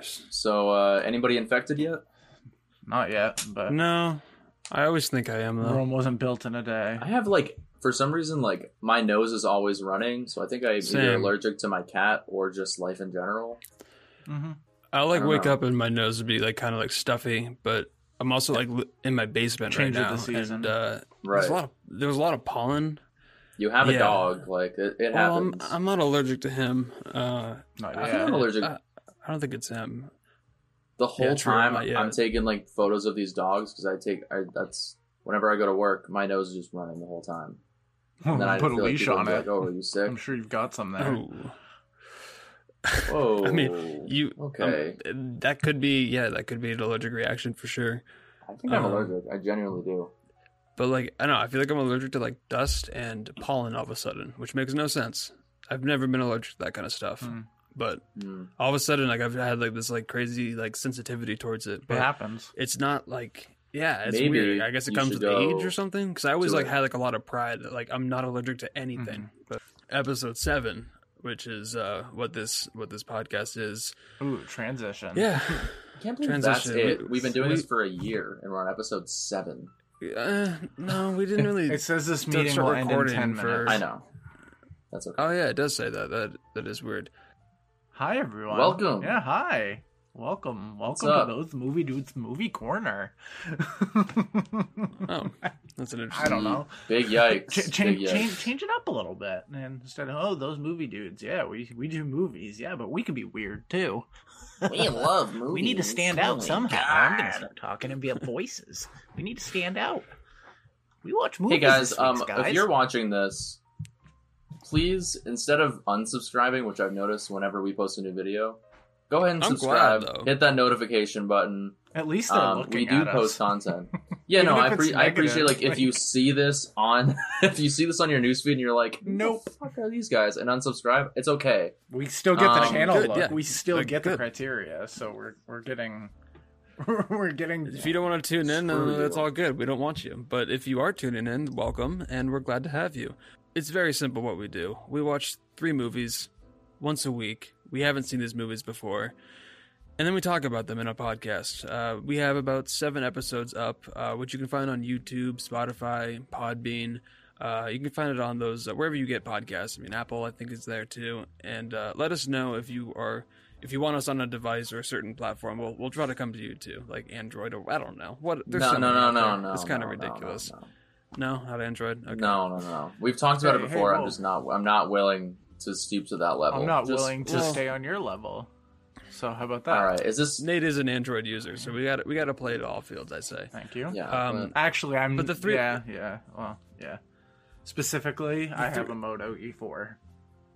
course. So, uh, anybody infected yet? Not yet, but No, I always think I am though. Rome wasn't built in a day. I have like for some reason like my nose is always running, so I think I'm either Same. allergic to my cat or just life in general. hmm I like I don't wake know. up and my nose would be like kind of like stuffy, but I'm also like li- in my basement Change right of now, the season. and uh, Right. there's a lot of there was a lot of pollen. You have a Yeah. dog, like it, it Well, I'm, happens. I'm not allergic to him. Uh, Not I yet. think I'm allergic I, I don't think it's him. the whole yeah, time. not yet. I'm taking like photos of these dogs because I take I, that's whenever I go to work, my nose is just running the whole time. And then I Put a feel like leash on it. Like, oh, are you sick? I'm sure you've got some there. Oh, Whoa. I mean, you okay? um, that could be yeah, that could be an allergic reaction for sure. I think I'm um, allergic. I genuinely do. But like I don't know, I feel like I'm allergic to like dust and pollen all of a sudden, which makes no sense. I've never been allergic to that kind of stuff, Hmm. But Mm. all of a sudden, like I've had like this like crazy like sensitivity towards it. It happens. it's not like yeah, it's Maybe weird. I guess it comes with age or something. Because I always like it. had like a lot of pride that like I'm not allergic to anything. Mm-hmm. But episode seven, which is uh what this what this podcast is, Ooh, transition. yeah. I can't believe that's it. We- We've been doing we- this for a year, and we're on episode seven. Uh, no, we didn't really. It says this Don't meeting will end in recording ten for- minutes. I know. That's okay. oh yeah, it does say that. That that is weird. Hi everyone. Welcome. Yeah, hi. Welcome. Welcome to those movie dudes movie corner. Oh, that's an interesting. I don't know. Big yikes. Ch- change, Big yikes. change, change it up a little bit, and instead of oh those movie dudes, yeah, we we do movies, yeah, but we can be weird too. We love movies. We need to stand Oh out my somehow. I'm gonna God. start talking and be up voices. We need to stand out. We watch movies. Hey guys, this um, week, guys. if you're watching this, please instead of unsubscribing, which I've noticed whenever we post a new video, go ahead and I'm subscribe. glad, hit that notification button. at least Um, we do post us. content. Yeah, no, I, it's pre- I appreciate like negative, if you see this on if you see this on your newsfeed and you're like, "Who the Nope. fuck are these guys? And unsubscribe, it's okay. We still get the Um, channel good, look. yeah. We still Like, get the criteria, so we're we're getting we're getting. If you don't want to tune in, then that's all good. We don't want you. But if you are tuning in, welcome, and we're glad to have you. It's very simple what we do. We watch three movies once a week. We haven't seen these movies before. And then we talk about them in a podcast. Uh, we have about seven episodes up, uh, which you can find on YouTube, Spotify, Podbean. Uh, you can find it on those uh, wherever you get podcasts. I mean, Apple, I think, is there too. And uh, let us know if you are if you want us on a device or a certain platform. We'll we'll try to come to you too, like Android or I don't know what. There's no, no, many no, no, no. It's kind no, of no, no, ridiculous. No, No, not Android. Okay. no, no, no. We've talked about Hey, it hey, before. I'm just not. I'm not willing to stoop to that level. I'm not Just- willing to well- stay on your level. So how about that? All right, is this? Nate is an Android user, so we got we got to play it all fields. I say. Thank you. Yeah. Um, but- Actually, I'm. But the three- Yeah, yeah. Well, yeah. Specifically, I have a Moto E4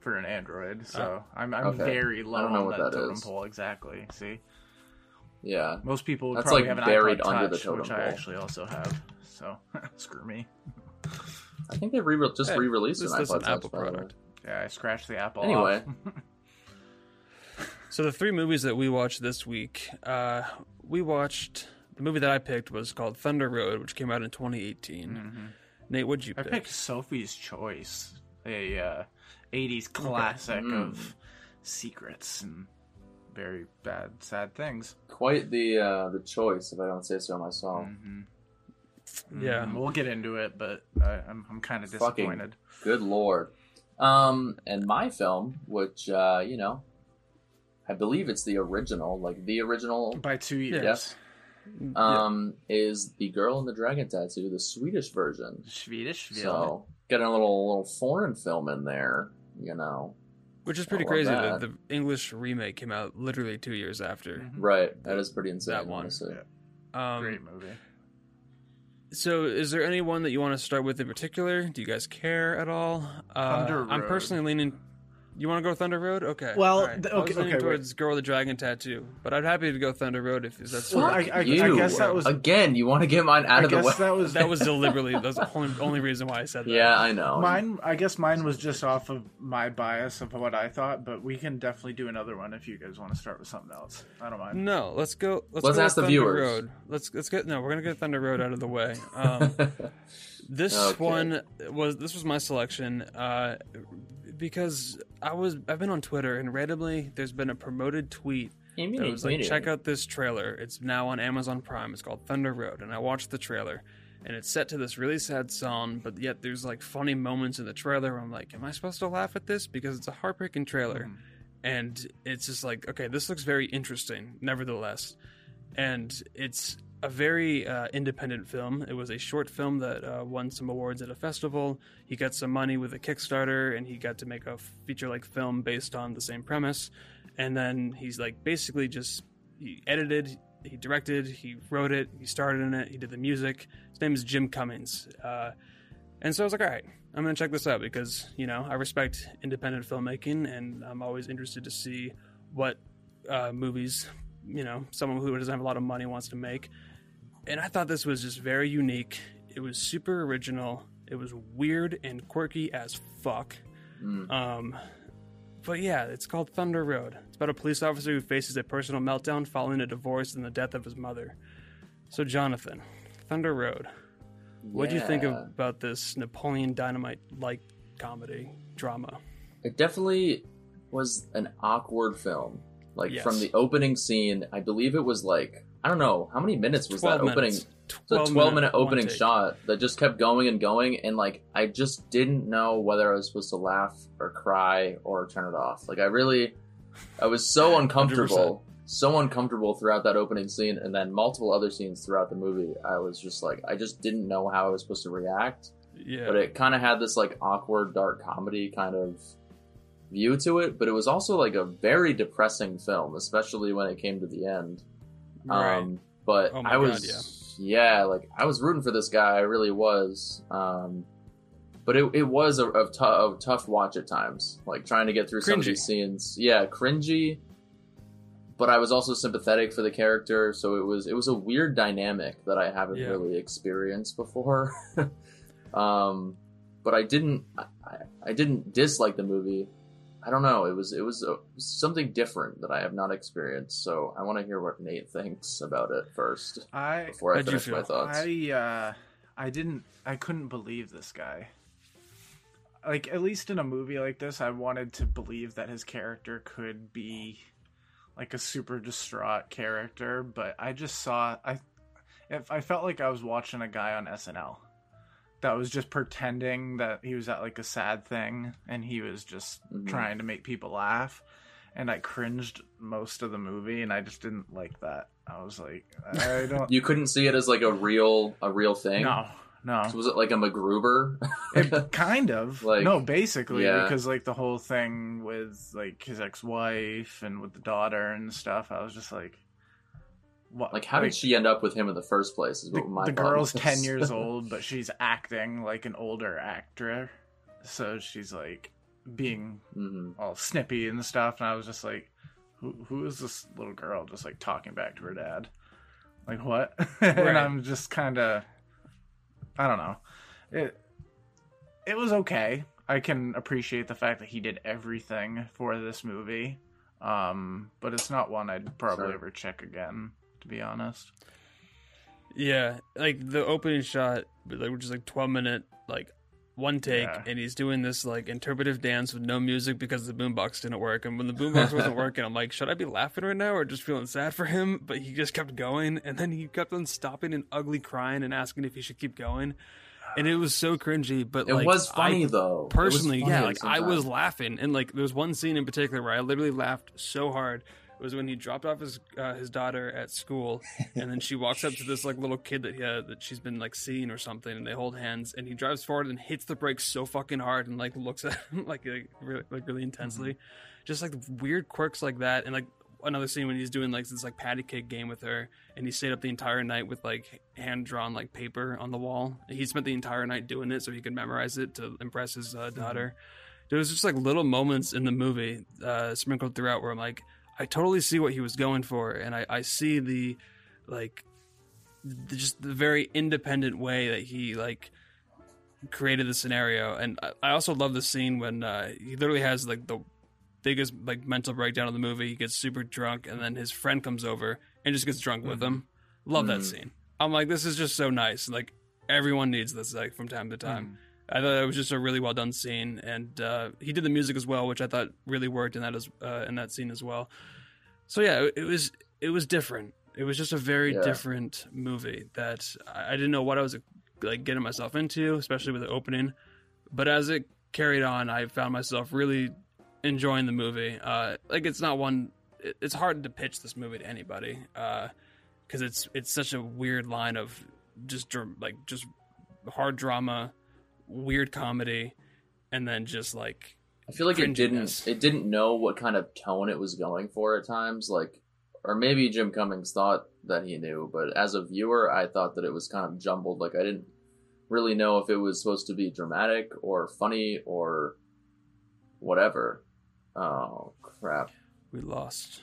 for an Android, so I'm I'm Okay. very low I don't know on what that, that totem is. pole. Exactly. See, yeah. most people would That's, probably like, have an buried iPod under the Touch, totem which I actually also have. So screw me. I think they re- just Hey, re-released this an is iPod an Touch, Apple by the way. product. Yeah, I scratched the Apple. Anyway. So the three movies that we watched this week, uh, we watched the movie that I picked was called Thunder Road, which came out in 2018. Mhm. Nate, what'd you I pick? picked Sophie's Choice, a uh, '80s classic Mm. of secrets and very bad, sad things. Quite the uh, the choice, if I don't say so myself. Mhm. Yeah. Mhm. we'll get into it, but I, I'm I'm kind of Fucking- disappointed. Good lord. Um, and my film, which uh, you know, I believe it's the original, like the original, By two years. Yes. um, is the Girl in the Dragon Tattoo, the Swedish version. Swedish film. So getting a little little foreign film in there, you know. Which is pretty crazy. that. that the English remake came out literally two years after. Mhm. Right. That is pretty insane. That one. honestly. Yeah. Um, Great movie. So, is there anyone that you want to start with in particular? Do you guys care at all? Uh, I'm personally leaning. You want to go Thunder Road? Okay. Well, all right. th- I was okay, leaning okay, wait. towards Girl with the Dragon Tattoo, but I'd happy to go Thunder Road if that's. Well, Fuck I- I- I you. guess that was- again. You want to get mine out I of the guess way? that was that was deliberately that's the only, only reason why I said that. yeah, I know. mine. I guess mine was just off of my bias of what I thought, but we can definitely do another one if you guys want to start with something else. I don't mind. No, let's go. Let's, Let's go ask with the Thunder viewers. Road. Let's let's get no. We're gonna get Thunder Road out of the way. Um, this Okay. one was this was my selection uh, because I was I've been on Twitter and randomly there's been a promoted tweet that was like, check out this trailer. It's now on Amazon Prime. It's called Thunder Road, and I watched the trailer, and it's set to this really sad song, but yet there's like funny moments in the trailer. Where I'm like, am I supposed to laugh at this because it's a heartbreaking trailer? Mhm. and it's just like okay this looks very interesting nevertheless and it's a very uh, independent film. It was a short film that uh, won some awards at a festival. He got some money with a kickstarter and he got to make a feature like film based on the same premise. And then he's like basically just he edited he directed he wrote it he starred in it he did the music. His name is jim cummings uh, and so I was like, all right, I'm to check this out because, you know, I respect independent filmmaking and I'm always interested to see what uh, movies, you know, someone who doesn't have a lot of money wants to make. And I thought this was just very unique. It was super original. It was weird and quirky as fuck. Mm. Um, but yeah, it's called Thunder Road. It's about a police officer who faces a personal meltdown following a divorce and the death of his mother. So, Jonathan, Thunder Road. What do you think Yeah. about this Napoleon Dynamite like comedy drama? It definitely was an awkward film. Like Yes. from the opening scene, I believe it was like I don't know how many minutes was that 12 opening. minutes. The 12 minute one opening shot that just kept going and going, and like I just didn't know whether I was supposed to laugh or cry or turn it off. Like I really, I was so uncomfortable, so uncomfortable throughout that opening scene, and then multiple other scenes throughout the movie. I was just like, I just didn't know how I was supposed to react Yeah. but it kind of had this like awkward dark comedy kind of view to it but it was also like a very depressing film especially when it came to the end right. um but Oh i was yeah. like i was rooting for this guy i really was um but it, it was a, a, tough watch at times like trying to get through some of these scenes yeah cringy but i was also sympathetic for the character so it was it was a weird dynamic that i haven't Yeah. really experienced before um but i didn't I, I didn't dislike the movie i don't know. It was it was, a, something different that i have not experienced so i want to hear what nate thinks about it first I before i How'd you finish my thoughts. I uh I didn't I couldn't believe this guy. Like at least in a movie like this, I wanted to believe that his character could be like a super distraught character, but I just saw I if I felt like I was watching a guy on SNL that was just pretending that he was at like a sad thing and he was just Mhm. trying to make people laugh and I cringed most of the movie and I just didn't like that. I was like I don't you couldn't see it as like a real a real thing no, no. So was it like a MacGruber? It kind of Like, no, basically yeah. because like the whole thing with like his ex-wife and with the daughter and stuff. I was just like, what? like, how did she end up with him in the first place? Is The, what my the girl's was. ten years old, but she's acting like an older actor, so she's like being hmm all snippy and stuff. And I was just like, who who is this little girl just like talking back to her dad? Like what? Right. and I'm just kind of, I don't know. It it was okay. I can appreciate the fact that he did everything for this movie, um, but it's not one I'd probably Sure. ever check again. To be honest, Yeah, like the opening shot, like which is like twelve minute, like one take, Yeah. and he's doing this like interpretive dance with no music because the boombox didn't work. And when the boombox wasn't working, I'm like, should I be laughing right now or just feeling sad for him? But he just kept going, and then he kept on stopping and ugly crying and asking if he should keep going. And it was so cringy, but It like, was I funny though. Personally funny yeah like same i was laughing and like there was one scene in particular where i literally laughed so hard it was when he dropped off his uh, his daughter at school and then she walks up to this like little kid that he had, that she's been like seeing or something and they hold hands and he drives forward and hits the brakes so fucking hard and like looks at him like like really, like really intensely. Just like weird quirks like that and like another scene when he's doing like this like patty cake game with her and he stayed up the entire night with like hand drawn like paper on the wall. He spent the entire night doing it so he could memorize it to impress his uh, daughter. There was just like little moments in the movie uh, sprinkled throughout where i'm like i totally see what he was going for and i, I see the like the, just the very independent way that he like created the scenario. And i, I also love the scene when uh, he literally has like the biggest like mental breakdown of the movie. He gets super drunk and then his friend comes over and just gets drunk with him. Love that Mhm. scene. I'm like this is just so nice. Like everyone needs this like from time to time I thought it was just a really well done scene, and uh, he did the music as well, which I thought really worked in that as uh, in that scene as well. So yeah, it, it was it was different. It was just a very Yeah. different movie that I, didn't know what I was like getting myself into, especially with the opening. But as it carried on, I found myself really enjoying the movie. Uh, like it's not one. It, it's hard to pitch this movie to anybody because it's it's such a weird line of just like just hard drama, weird comedy, and then just like I feel like it didn't it didn't know what kind of tone it was going for at times, like or maybe Jim Cummings thought that he knew, but as a viewer, I thought that it was kind of jumbled. Like I didn't really know if it was supposed to be dramatic or funny or whatever. Oh crap! we lost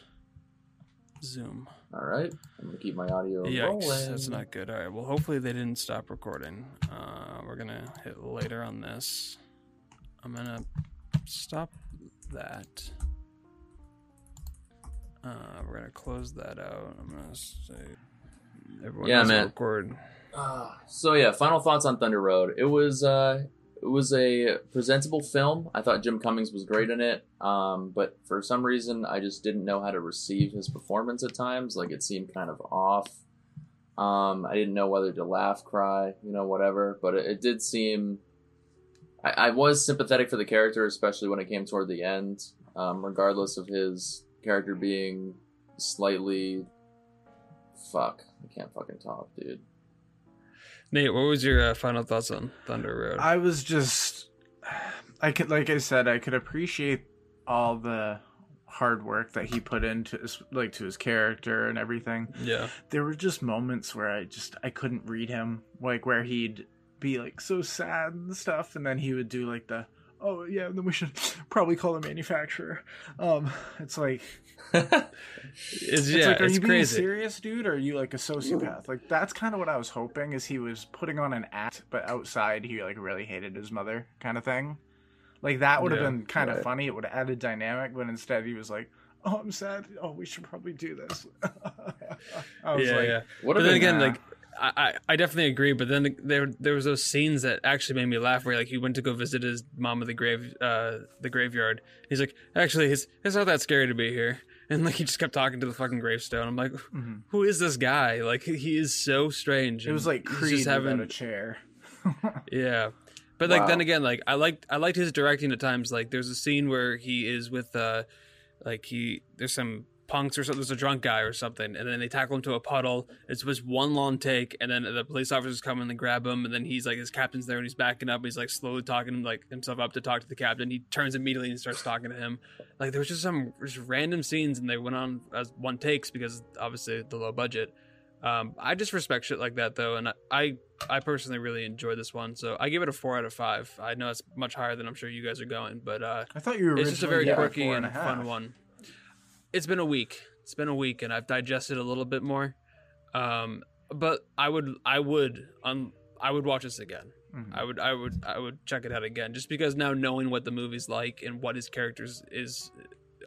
Zoom. All right, I'm gonna keep my audio Yikes, rolling. that's not good. All right, well, hopefully they didn't stop recording. Uh, we're gonna hit later on this. I'm gonna stop that. Uh, we're gonna close that out. I'm gonna say everyone Yeah, man. record. Uh, so yeah, final thoughts on Thunder Road. It was uh, it was a presentable film. I thought Jim Cummings was great in it, um, but for some reason, I just didn't know how to receive his performance at times. Like it seemed kind of off. Um, I didn't know whether to laugh, cry, you know, whatever. But it, it did seem. I, I was sympathetic for the character, especially when it came toward the end. Um, regardless of his character being slightly. Fuck, I can't fucking talk, dude. Nate, what was your uh, final thoughts on Thunder Road? I was just, I could, like I said, I could appreciate all the hard work that he put into his, like to his character and everything. yeah, There were just moments where I just I couldn't read him, like where he'd be like so sad and stuff, and then he would do like the. Oh yeah, then we should probably call the manufacturer. Um, it's like it's, it's yeah, like, are it's you being crazy. serious, dude? Or are you like a sociopath? Like that's kind of what I was hoping. Is he was putting on an act, but outside he like really hated his mother, kind of thing. Like that would have Yeah, been kind of right. funny. It would have added dynamic, but instead he was like, "Oh, I'm sad. Oh, we should probably do this." I was yeah, like, yeah. What But then again, nah. like I, I, I definitely agree. But then there there was those scenes that actually made me laugh. Where like he went to go visit his mom at the grave, uh, the graveyard. He's like, actually, it's it's not that scary to be here. And like he just kept talking to the fucking gravestone. I'm like, mhm. who is this guy? Like he is so strange. it was like he's Creed just having a chair. yeah. But like Wow. then again, like I liked I liked his directing at times. Like there's a scene where he is with uh like he there's some punks or something, there's a drunk guy or something, and then they tackle him to a puddle. It's just one long take, and then the police officers come in and they grab him, and then he's like his captain's there and he's backing up, he's like slowly talking like himself up to talk to the captain. He turns immediately and starts talking to him. Like there was just some just random scenes and they went on as one takes because obviously the low budget. Um, I just respect shit like that though, and I, I I personally really enjoyed this one, so I give it a four out of five. I know it's much higher than I'm sure you guys are going, but uh, I thought you were it's just a very originally quirky and, a half. fun one. It's been a week. It's been a week, and I've digested a little bit more. Um, but I would, I would, um, I would watch this again. Mhm. I would, I would, I would check it out again, just because now knowing what the movie's like and what his characters is,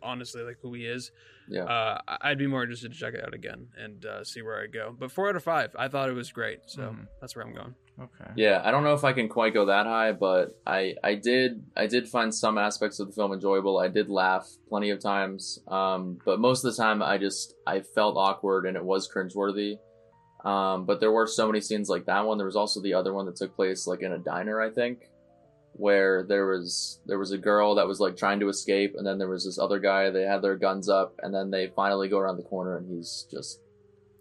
honestly, like who he is, Yeah. uh, I- I'd be more interested to check it out again and uh, see where I go. But four out of five, I thought it was great, so Mhm. that's where I'm going. Okay. Yeah, I don't know if I can quite go that high, but I I did I did find some aspects of the film enjoyable. I did laugh plenty of times, um, but most of the time I just I felt awkward and it was cringeworthy. Um, but there were so many scenes like that one. There was also the other one that took place like in a diner, I think, where there was there was a girl that was like trying to escape, and then there was this other guy. They had their guns up, and then they finally go around the corner, and he's just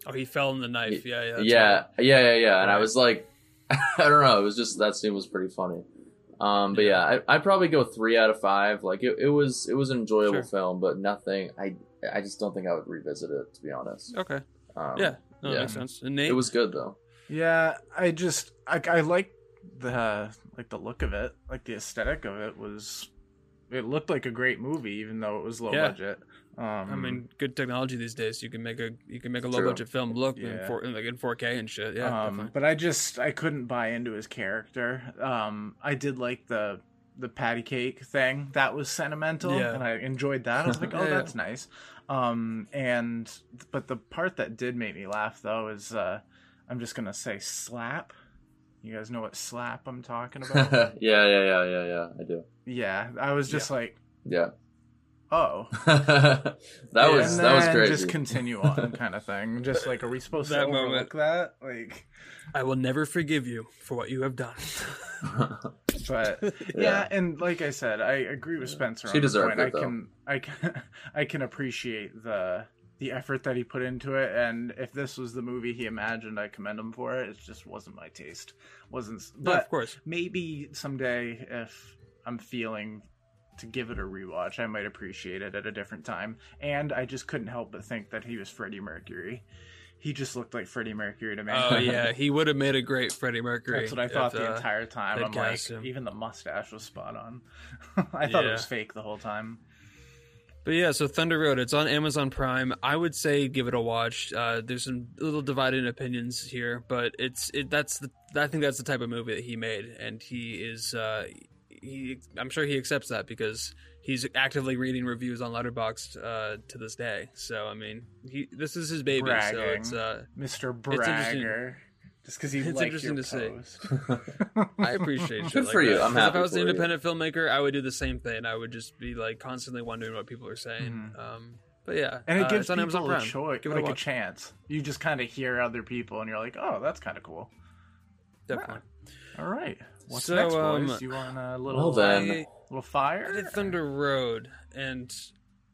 Oh, he fell in the knife. Yeah, yeah, yeah, right. yeah, yeah, yeah. And I was like, I don't know. It was just that scene was pretty funny. Um, but yeah, I, I'd probably go three out of five. Like it, it was, it was an enjoyable Sure. film, but nothing. I, I just don't think I would revisit it to be honest. Okay. Um, Yeah. No, that yeah. makes sense. And Nate, it was good though. Yeah, I just I, I like the like the look of it, like the aesthetic of it was. It looked like a great movie, even though it was low Yeah. budget. Um, I mean, good technology these days. You can make a you can make a low True. budget film look in Yeah. four, like in 4K and shit. Yeah, um, but I just I couldn't buy into his character. Um, I did like the the patty cake thing. That was sentimental, Yeah. and I enjoyed that. I was like, oh, yeah. that's nice. Um, and but the part that did make me laugh though is uh, I'm just gonna say slap. You guys know what slap I'm talking about? yeah, yeah, yeah, yeah. Yeah. I do. yeah, I was just like, Yeah, oh, that Yeah. was and that was then crazy. just continue on, kind of thing. Just like, are we supposed That to moment. overlook that? Like, I will never forgive you for what you have done. but yeah. Yeah. and like I said, I agree with Spencer. She on deserved point. it, I though. can, I can, I can appreciate the the effort that he put into it. And if this was the movie he imagined, I commend him for it. It just wasn't my taste. wasn't, but but of course, maybe someday if I'm feeling to give it a rewatch, I might appreciate it at a different time. And I just couldn't help but think that he was Freddie Mercury. He just looked like Freddie Mercury to me. oh yeah, he would have made a great Freddie Mercury. That's what I thought if, the uh, entire time. I'm like, him. even the mustache was spot on. I thought it was fake the whole time. But yeah, so Thunder Road, it's on Amazon Prime. I would say give it a watch. Uh, there's some little divided opinions here, but it's it. That's the I think that's the type of movie that he made, and he is. Uh, he, I'm sure he accepts that because he's actively reading reviews on Letterboxd uh, to this day. So I mean, he this is his baby. So it's. Uh, Mr. Bragger. Just because he It's liked interesting your to see. post. I appreciate shit Good like for you. I'm 'Cause happy If I was an for you. independent filmmaker, I would do the same thing. I would just be like constantly wondering what people are saying. Um, but yeah, And it uh, gives it's Amazon people a Prime. choice, Give it like a a, chance. You just kind of hear other people, and you're like, "Oh, that's kind of cool." Definitely. All right, what's So, next, um, boys? You want a little, Well then. I- little I fire? did Thunder Road, and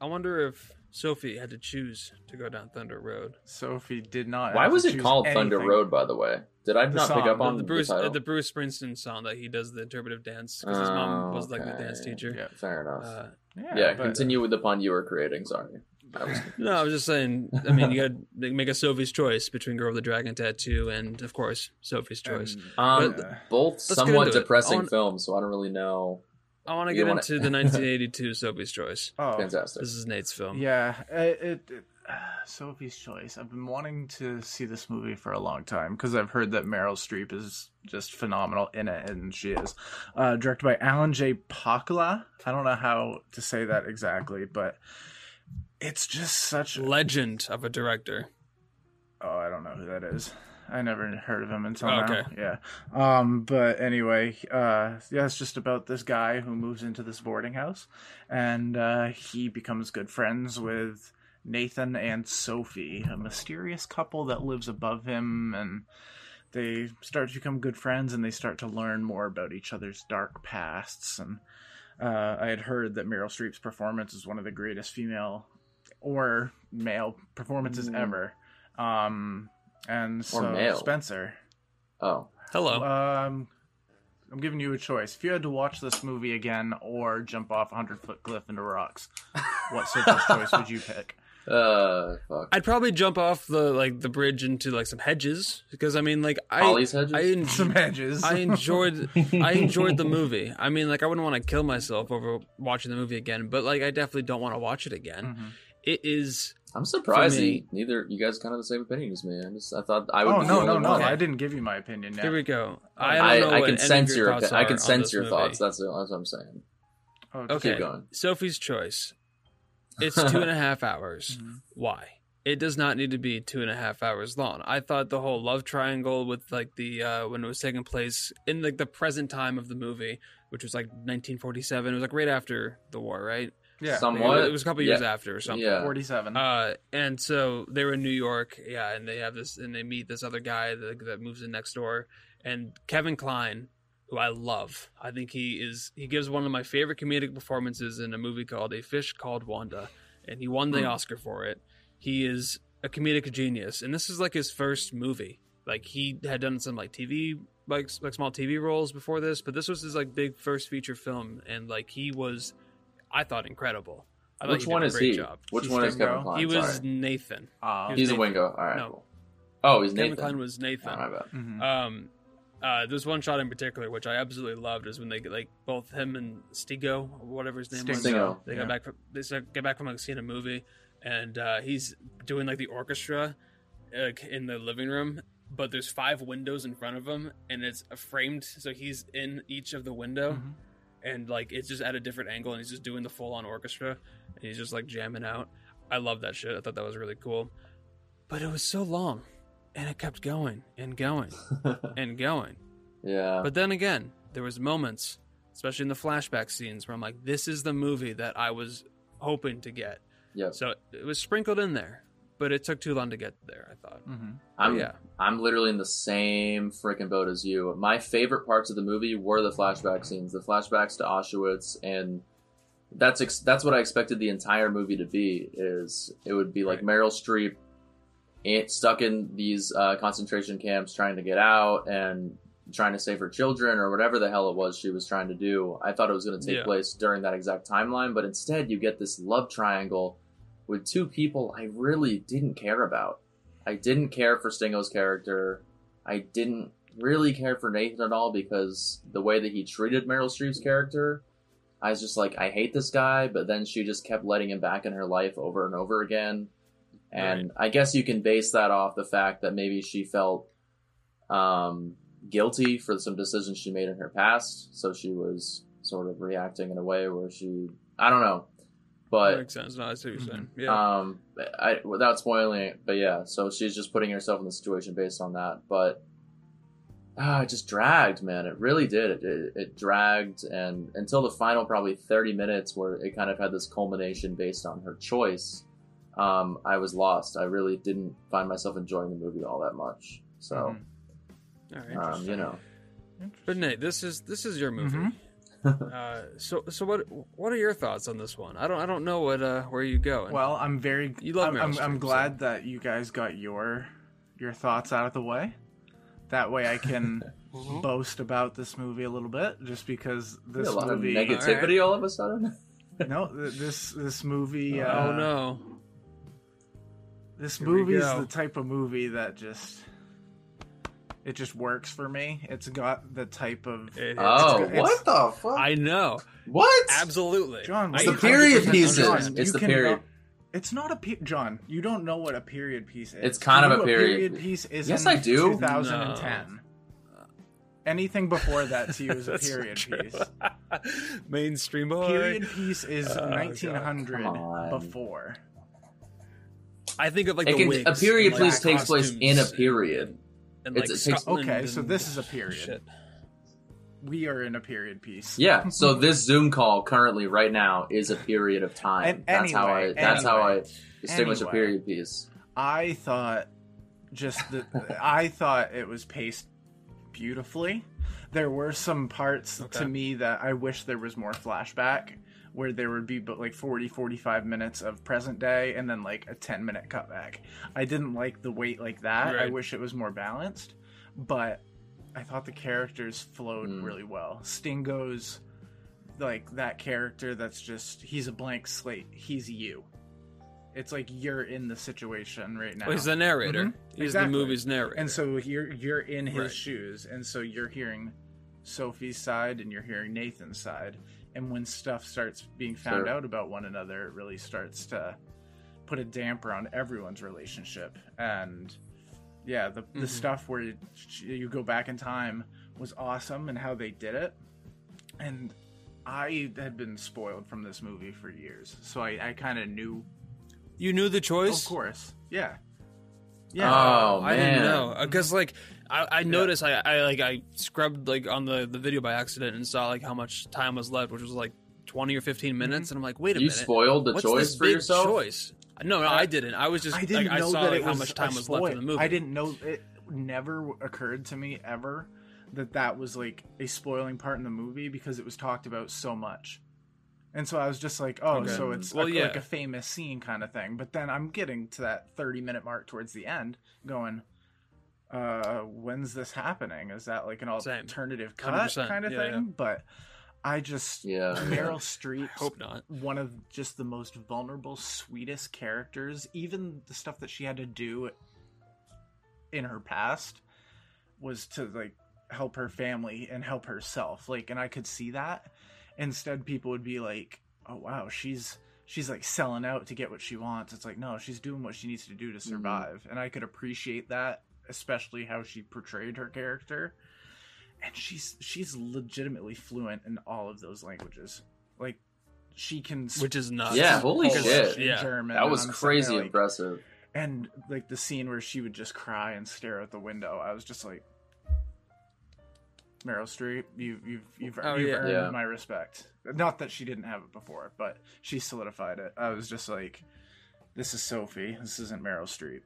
I wonder if Sophie had to choose to go down Thunder Road. Sophie did not. Why have was to it choose called Thunder. Road? By the way, did I The not pick up the- on the the, Bruce, uh, title? the Bruce Springsteen song that he does the interpretive dance because his mom was like the dance teacher. Yeah. Fair enough. Uh, Yeah, yeah, but- continue with the pun you were creating. Sorry. I was no, I was just saying. I mean, you got to make a Sophie's choice between Girl with the Dragon Tattoo and, of course, Sophie's choice. and- Um, But- both somewhat depressing I want- films, so I don't really know. I want to get into the 1982 Sophie's Choice. oh, Fantastic. This is Nate's film. Yeah, it, it, it Sophie's Choice. I've been wanting to see this movie for a long time because I've heard that Meryl Streep is just phenomenal in it, and she is. Uh, directed by Alan J. Pakula. I don't know how to say that exactly, but it's just such. Legend of a director. Oh, I don't know who that is. I never heard of him until Oh, now. okay. Yeah. Um, but anyway, uh, yeah, it's just about this guy who moves into this boarding house, and uh, he becomes good friends with Nathan and Sophie, a mysterious couple that lives above him, and they start to become good friends, and they start to learn more about each other's dark pasts. And uh, I had heard that Meryl Streep's performance is one of the greatest female or male performances Mm. ever. Um, and so male. Spencer, Oh, Hello. um, I'm giving you a choice. If you had to watch this movie again or jump off a hundred foot cliff into rocks, what Sophie's choice would you pick? uh, fuck. I'd probably jump off the like the bridge into like some hedges because I mean like I Holly's hedges. I, en- Some edges. I enjoyed I enjoyed the movie. I mean like I wouldn't want to kill myself over watching the movie again, but like I definitely don't want to watch it again. Mhm. It is I'm surprised For me- that neither you guys kind of the same opinion as me. I just I thought I would. Oh be no no no! one. I didn't give you my opinion yet. here we go. I- I I, know I what can any sense your, your thoughts I can sense your movie. thoughts. That's, that's what I'm saying. Oh, Okay, Keep going. Sophie's Choice. It's two and a half hours. Mhm. Why? It does not need to be two and a half hours long. I thought the whole love triangle with like the uh, when it was taking place in like the present time of the movie, which was like 1947. It was like right after the war, right? Yeah, Somewhat. It was a couple years Yeah. after or something. Yeah. forty-seven. Uh, and so they were in New York, yeah, and they have this, and they meet this other guy that, that moves in next door, and Kevin Kline, who I love. I think he is he gives one of my favorite comedic performances in a movie called A Fish Called Wanda, and he won the Hmm. Oscar for it. He is a comedic genius, and this is like his first movie. Like he had done some like TV like like small TV roles before this, but this was his like big first feature film, and like he was, I thought incredible. I thought Which one is great he? Job. Which He's one is Stingo. Kevin Kline? He was Sorry. Nathan. Um, he He's a Wingo. All right. No. Cool. Oh, he's Kevin Nathan. Kline was Nathan. Oh, my bad. mhm. Um, uh, there's one shot in particular which I absolutely loved is when they like both him and Stigo, whatever his name was. They Yeah. got back from they start- get back from like seeing a movie, and uh, he's doing like the orchestra like, in the living room. But there's five windows in front of him, and it's framed, so he's in each of the window, Mhm. And like it's just at a different angle, and he's just doing the full on orchestra, and he's just like jamming out. I love that shit. I thought that was really cool, but it was so long, and it kept going and going and going. yeah. But then again, there was moments, especially in the flashback scenes, where I'm like, "This is the movie that I was hoping to get. Yeah. So it was sprinkled in there, but it took too long to get there. I thought. hmm I'm yeah. I'm literally in the same freaking boat as you. My favorite parts of the movie were the flashback scenes, the flashbacks to Auschwitz, and that's ex- that's what I expected the entire movie to be. Is it would be like Right. Meryl Streep, it, stuck in these uh, concentration camps, trying to get out and trying to save her children or whatever the hell it was she was trying to do. I thought it was going to take Yeah. place during that exact timeline, but instead you get this love triangle with two people I really didn't care about. I didn't care for Stingo's character. I didn't really care for Nathan at all because the way that he treated Meryl Streep's character, I was just like, I hate this guy, but then she just kept letting him back in her life over and over again. And I guess you can base that off the fact that maybe she felt um, guilty for some decisions she made in her past. So she was sort of reacting in a way where she, I don't know. But that makes sense. No, I see what you're saying. Yeah. um, I without spoiling it, but yeah, so she's just putting herself in the situation based on that. But ah, it just dragged, man. It really did. It, it, it dragged, and until the final probably thirty minutes, where it kind of had this culmination based on her choice. Um, I was lost. I really didn't find myself enjoying the movie all that much. So, All right. um, you know, But Nate, this is this is your movie. Mhm. Uh, so so what what are your thoughts on this one? I don't I don't know what uh where you go. Well, I'm very. You love I'm, Meryl I'm, I'm Streep, glad that you guys got your your thoughts out of the way. That way, I can Mhm. boast about this movie a little bit, just because this a lot movie. of negativity all of a sudden. no, this this movie. Oh, Uh, oh no. This Here movie is the type of movie that just it just works for me. It's got the type of It- oh, it's- what the fuck? I know. what? Absolutely. John. It's I the period pieces. John, It's you the can period. go- It's not a pe- John. You don't know what a period piece is. It's kind To of you, a period- piece is. Yes, in I do. 2010. Anything before that to you is a period piece. Mainstream boy. Period piece is Oh, 1900 before. I think of like It the can- wigs a period and, like, piece takes place in a period. And, like, it takes- Scotland Okay, so and this is a period. Shit. We are in a period piece. Yeah, so this Zoom call currently right now is a period of time. And that's how I anyway, that's how I anyway, distinguish a period piece. I thought just the I thought it was paced beautifully. There were some parts Okay. to me that I wish there was more flashback where there would be but like 40 45 minutes of present day and then like a 10 minute cutback. I didn't like the weight like that. I wish it was more balanced, but I thought the characters flowed Mm. really well. Stingo's like that character that's just he's a blank slate. He's you. It's like you're in the situation right now. Well, he's the narrator. Mhm, He's exactly. the movie's narrator. and so you're you're in his Right. shoes, and so you're hearing Sophie's side and you're hearing Nathan's side. And when stuff starts being found Sure. out about one another, it really starts to put a damper on everyone's relationship. And yeah, the the Mhm. stuff where you, you go back in time was awesome, and how they did it. And I had been spoiled from this movie for years, so I, I kind of knew. you knew the choice. Of course, yeah, yeah. Oh, I didn't man. know because like I, I noticed I, I like I scrubbed like on the the video by accident and saw like how much time was left, which was like twenty or fifteen mm-hmm. minutes, and I'm like, wait a You minute, you spoiled the what's choice this for yourself. choice? No, no, I didn't. I was just I didn't like, know I saw that like how much time was left in the movie. I didn't know it never occurred to me ever that that was like a spoiling part in the movie because it was talked about so much. And so I was just like, oh, Okay. so it's Well, yeah. like a famous scene kind of thing. But then I'm getting to that 30 minute mark towards the end going, uh, when's this happening? Is that like an Same. alternative cut 100%. kind of Yeah, thing? yeah. But I just, Yeah. Meryl Streep Hope not. one of just the most vulnerable, sweetest characters. Even the stuff that she had to do in her past was to like help her family and help herself. Like, and I could see that. Instead, people would be like, "Oh wow, she's." She's like selling out to get what she wants. It's like, no, she's doing what she needs to do to survive. And I could appreciate that, especially how she portrayed her character. And she's she's legitimately fluent in all of those languages. Like she can which is nuts. Yeah, holy Polish shit. Yeah. German, That was crazy like- impressive. and like the scene where she would just cry and stare out the window, I was just like, Meryl Streep. You, you've you've, Oh, you've yeah. earned Yeah. my respect. Not that she didn't have it before, but she solidified it. I was just like, this is Sophie. This isn't Meryl Streep.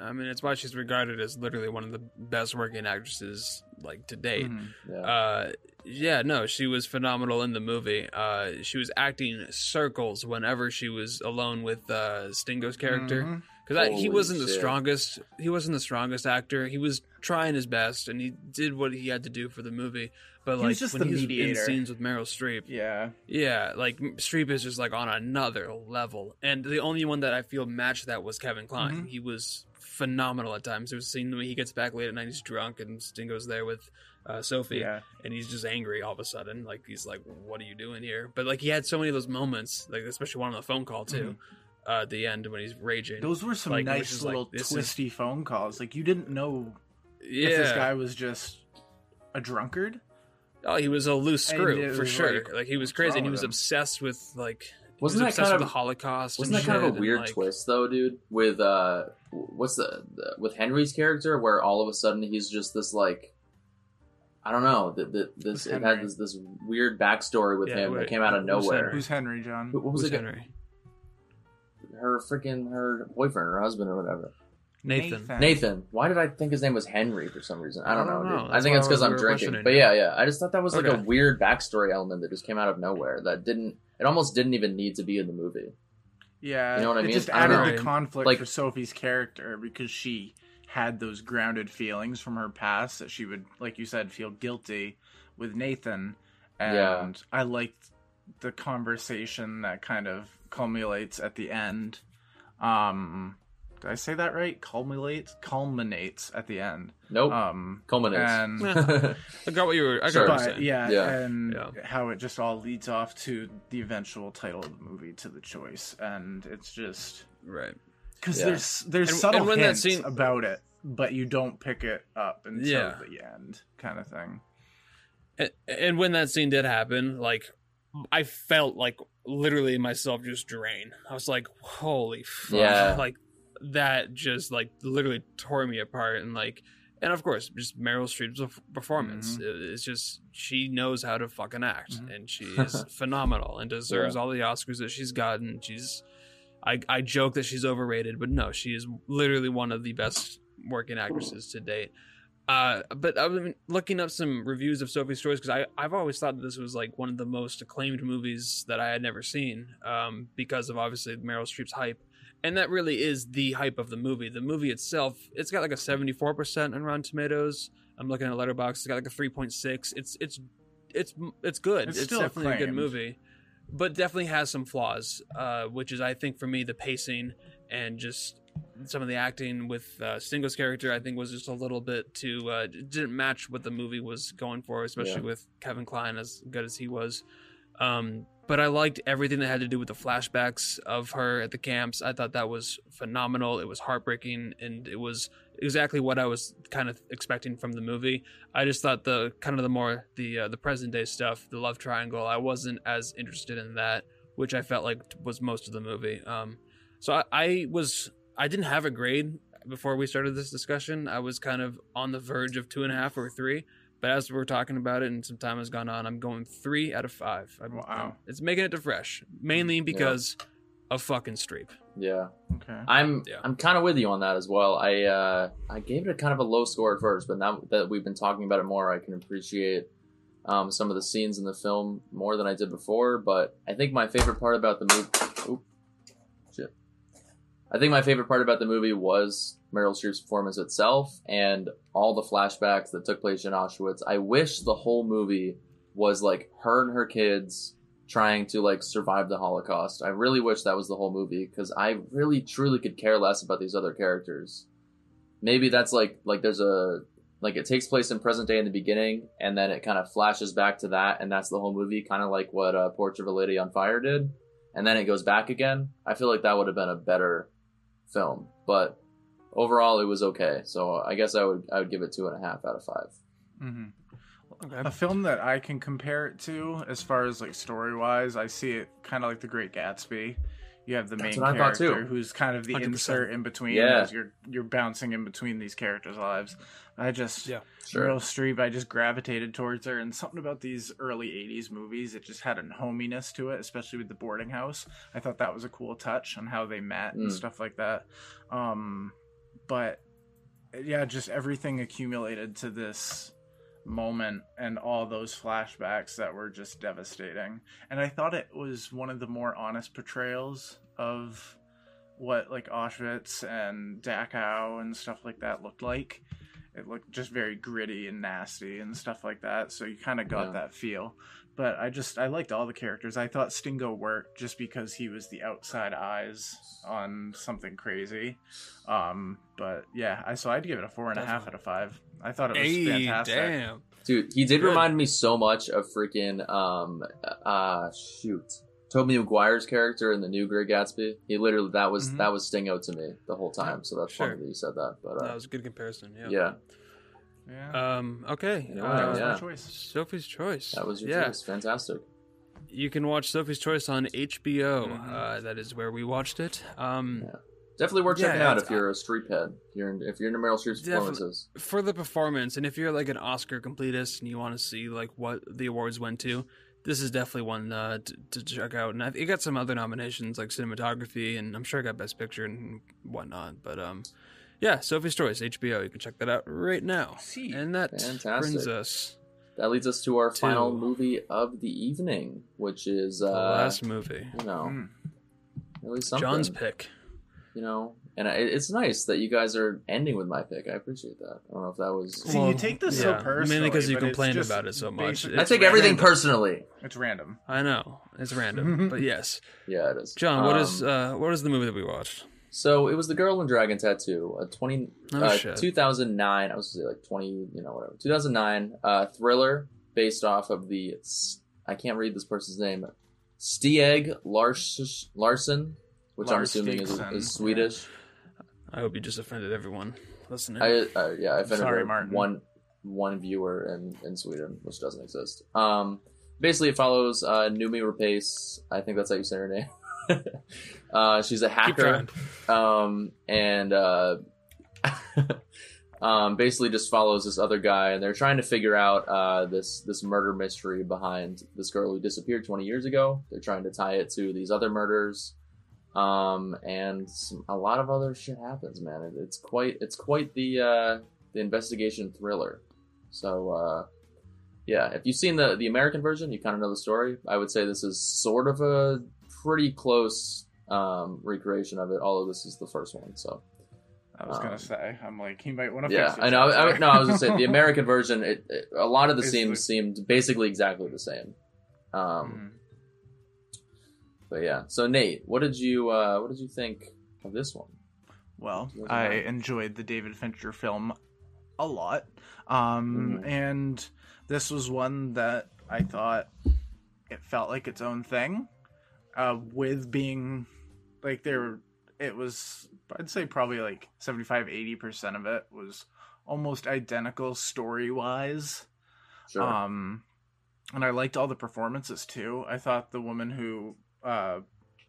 I mean, it's why she's regarded as literally one of the best working actresses like to date. Mhm. Yeah. Uh, yeah, no, she was phenomenal in the movie. Uh, she was acting circles whenever she was alone with uh, Stingo's character. Because he wasn't the strongest. He wasn't the strongest actor. He was trying his best, and he did what he had to do for the movie. But He like was just when the he's in scenes with Meryl Streep, Yeah. yeah, like Streep is just like on another level. And the only one that I feel matched that was Kevin Kline. Mhm. He was phenomenal at times. There's a scene when he gets back late at night, he's drunk, and Stingo's there with uh, Sophie Yeah. and he's just angry all of a sudden. Like he's like, "What are you doing here?" But like he had so many of those moments, like especially one on the phone call too, uh, at the end when he's raging. Mm-hmm. Those were some Like, nice is like, little is- twisty phone calls. Like you didn't know yeah, if this guy was just a drunkard. oh, he was a loose screw for sure. like, Like, he was crazy, and he was him? obsessed with like. He Wasn't was that kind of- the Holocaust? Wasn't that kind of a weird like, twist though, dude? With uh, what's the, the with Henry's character, where all of a sudden he's just this like, I don't know, that that this it had this this weird backstory with Yeah, him wait, that came out of who's nowhere. Henry? Who's Henry, John? Who- What was Who's it? Henry? Her freaking her boyfriend or husband or whatever. Nathan. Nathan. Why did I think his name was Henry for some reason? I don't, I don't know. know. I think it's because we I'm drinking. But yeah, yeah. I just thought that was like a weird backstory element that just came out of nowhere that didn't. It almost didn't even need to be in the movie. Yeah, You know what I it mean? just added the conflict Like- for Sophie's character because she had those grounded feelings from her past that she would, like you said, feel guilty with Nathan. And Yeah. I liked the conversation that kind of culminates at the end. Um, did I say that right? Culminates, culminates at the end. Nope. Um, Culminates. and I got what you were. I got Sure. what you were but yeah, Yeah. and Yeah. how it just all leads off to the eventual title of the movie to the choice, and it's just Right. because Yeah. there's there's And- subtle and when that hints scene- about it, but you don't pick it up until Yeah. the end, kind of thing. And, and when that scene did happen, like I felt like literally myself just drain. I was like, "Holy fuck!" Yeah. Like that just like literally tore me apart. And like, and of course, just Meryl Streep's performance mm-hmm. it's just she knows how to fucking act, Mhm. and she is phenomenal and deserves Yeah. all the Oscars that she's gotten. She's, I I joke that she's overrated, but no, she is literally one of the best working actresses to date. Uh, but I've been looking up some reviews of Sophie's Choice because I I've always thought that this was like one of the most acclaimed movies that I had never seen. Um, because of obviously Meryl Streep's hype, and that really is the hype of the movie. The movie itself, it's got like a seventy four percent on Rotten Tomatoes. I'm looking at Letterboxd. It's got like a three point six. It's it's it's it's good. It's It's, still definitely a good movie, but definitely has some flaws. Uh, which is I think for me the pacing and just some of the acting with uh, Stingo's character, I think, was just a little bit too uh, didn't match what the movie was going for, especially Yeah. with Kevin Kline as good as he was. Um, but I liked everything that had to do with the flashbacks of her at the camps. I thought that was phenomenal. It was heartbreaking, and it was exactly what I was kind of expecting from the movie. I just thought the kind of the more the uh, the present day stuff, the love triangle, I wasn't as interested in that, which I felt like was most of the movie. Um, so I, I was I didn't have a grade before we started this discussion. I was kind of on the verge of two and a half or three. But as we're talking about it and some time has gone on, I'm going three out of five. I'm, Wow. I'm- it's making it to fresh, mainly because of fucking Streep. yeah. Okay. I'm Yeah. I'm kind of with you on that as well. I uh, I gave it a kind of a low score at first, but now that we've been talking about it more, I can appreciate um, some of the scenes in the film more than I did before. But I think my favorite part about the movie, oop, shit. I think my favorite part about the movie was Meryl Streep's performance itself and all the flashbacks that took place in Auschwitz. I wish the whole movie was like her and her kids trying to like survive the Holocaust. I really wish that was the whole movie because I really truly could care less about these other characters. Maybe that's like like there's a like it takes place in present day in the beginning and then it kind of flashes back to that and that's the whole movie kind of like what uh, Portrait of a Lady on Fire did and then it goes back again. I feel like that would have been a better film, but overall it was okay. So I guess I would I would give it two and a half out of five. hmm Okay. A film that I can compare it to, as far as like story wise, I see it kind of like The Great Gatsby. you have the That's main what too. character who's kind of the 100%. insert in between Yeah. as you're you're bouncing in between these characters' lives. I just Yeah. Sure. Meryl Streep, I just gravitated towards her, and something about these early '80s movies, it just had a hominess to it, especially with the boarding house. I thought that was a cool touch on how they met and Mm. stuff like that. Um, but yeah, just everything accumulated to this moment and all those flashbacks that were just devastating. And I thought it was one of the more honest portrayals of what like Auschwitz and Dachau and stuff like that looked like. It looked just very gritty and nasty and stuff like that. So you kind of got Yeah. that feel. But I just I liked all the characters. I thought Stingo worked just because he was the outside eyes on something crazy. Um, but yeah, I so I'd give it a four and a half out of five. I thought it was Hey, fantastic. damn. Dude, he did Good. remind me so much of freaking um uh shoot. Tobey Maguire's character in the new Great Gatsby. He literally that was Mhm. that was Stingo to me the whole time. So that's Sure. funny that you said that. But That uh, was a good comparison. Yeah. yeah, Yeah, Um. Okay. Yeah, that was uh, my choice. Sophie's Choice. that was your yeah. choice. Fantastic. You can watch Sophie's Choice on HBO. Mhm. Uh, that is where we watched it. Um, Yeah. Definitely worth Yeah, checking out if you're a Streep head. If you're in, if you're into Meryl Streep's performances. for the performance, and if you're like an Oscar completist and you want to see like what the awards went to, this is definitely one uh, to, to check out. And I, it got some other nominations like cinematography, and I'm sure it got Best Picture and whatnot. But um, yeah, Sophie's Choice, HBO. You can check that out right now. See. And that Fantastic. brings us That leads us to our final movie of the evening, which is the uh, last movie. you know Mm. least something. John's pick. you know, and I, it's nice that you guys are ending with my pick. I appreciate that. I don't know if that was. See, Well, you take this so personally, mainly because you but it's complained about it so much. I It's take everything random. personally. It's random. I know it's random, but yes, Yeah, it is. John. What Um, is uh, what is the movie that we watched? So it was the Girl in Dragon Tattoo, a twenty Oh uh, 2009. I was say like 20, you know, whatever. 2009 uh, thriller based off of the I can't read this person's name, Stieg Lars Larsson, which I'm assuming is, is Swedish. I hope you just offended everyone listening. I uh, yeah, I offended Sorry, Martin. one one viewer in in Sweden, which doesn't exist. Um, basically, it follows uh, Noomi Rapace. I think that's how you say her name. Uh, she's a hacker. um, and uh, um, basically just follows this other guy, and they're trying to figure out uh, this this murder mystery behind this girl who disappeared 20 years ago. They're trying to tie it to these other murders, um, and some, a lot of other shit happens. Man, it, it's quite it's quite the uh, the investigation thriller. So. Uh, yeah, if you've seen the the American version, you kind of know the story. I would say this is sort of a pretty close um, recreation of it. Although this is the first one, so I was Um, gonna say, I'm like, he might want to. yeah, I know. I, I, no, I was gonna say the American version. It, it- a lot of the scenes seemed basically exactly the same. Um, but yeah. So Nate, what did you uh, what did you think of this one? Well, I enjoyed the David Fincher film a lot. Um, Mhm. and this was one that I thought it felt like its own thing. Uh, with being like there, it was, I'd say probably like 75 80% of it was almost identical story wise. Sure. Um, and I liked all the performances too. I thought the woman who uh,